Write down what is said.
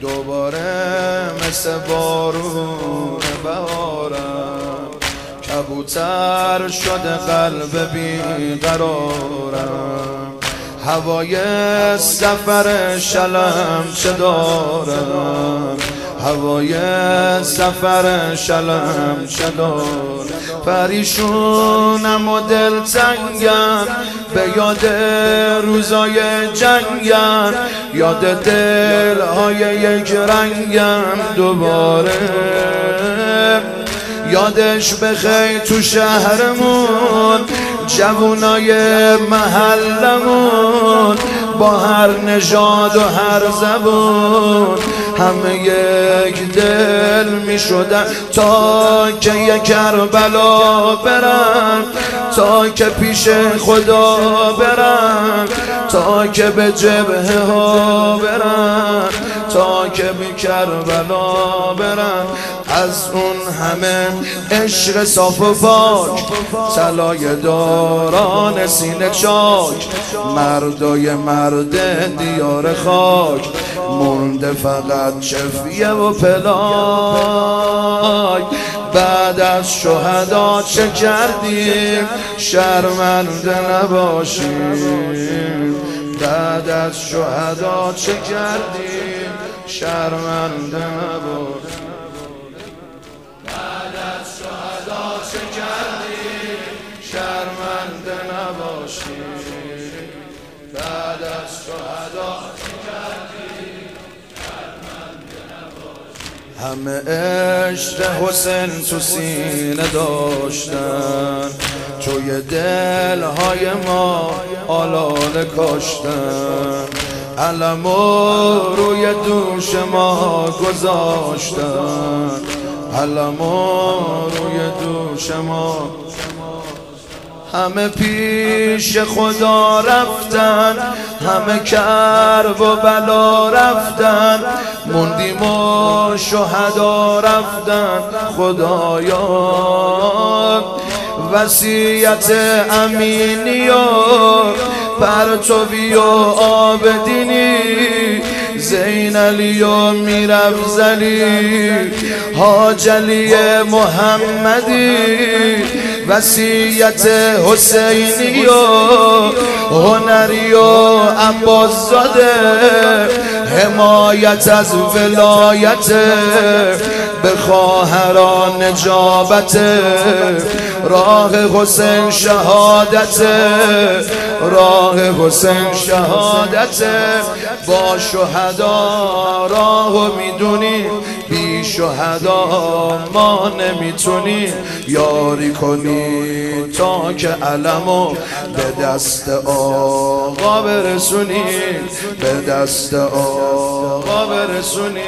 دوباره مثل بارون بهارم. کبوتر شده قلب بیقرارم. هوای سفر شلم چه دارم؟ هوای سفر شلم چه دارم پریشونم و دل تنگم به یاد روزای جنگم. یاد دل های یک رنگم دوباره. یادش بخی تو شهرمون جوونای محلمون. با هر نژاد و هر زبون همه یک دل می شدن تا که یک کربلا برن تا که پیش خدا برن تا که به جبه ها برن. تا که به کربلا برن از اون همه عشق صاف و پاک طلای داران سینه چاک. مردای مرد دیار خاک مونده فقط چفیه و پلای بعد از شهدا چه کردیم؟ شرمنده نباشیم. بعد از شهدا چه کردیم؟ شرمنده نباشیم شرمنده نباشی بعد از شهدا همه عشق حسین تو سینه داشتن. توی دل های ما آلاله کاشتن. علم روی دوش ما گذاشتن. علم روی دوش ما. همه پیش خدا رفتن همه کرب و بلا رفتن. موندیم و شهدا رفتن. خدایا وسیعت امینی و پرتوی و آبدینی زین علی و میرفزلی حاجلی محمدی. وسیعت حسینی و هنری و عباس زاده حمایت از ولایت. به خواهران نجابت. راه حسین شهادت راه حسین شهادت. با شهدا راه می‌دونی بی شهدا ما نمی‌تونی. یاری کنی تا که علمو به دست آقا برسونی به دست آقا برسونی.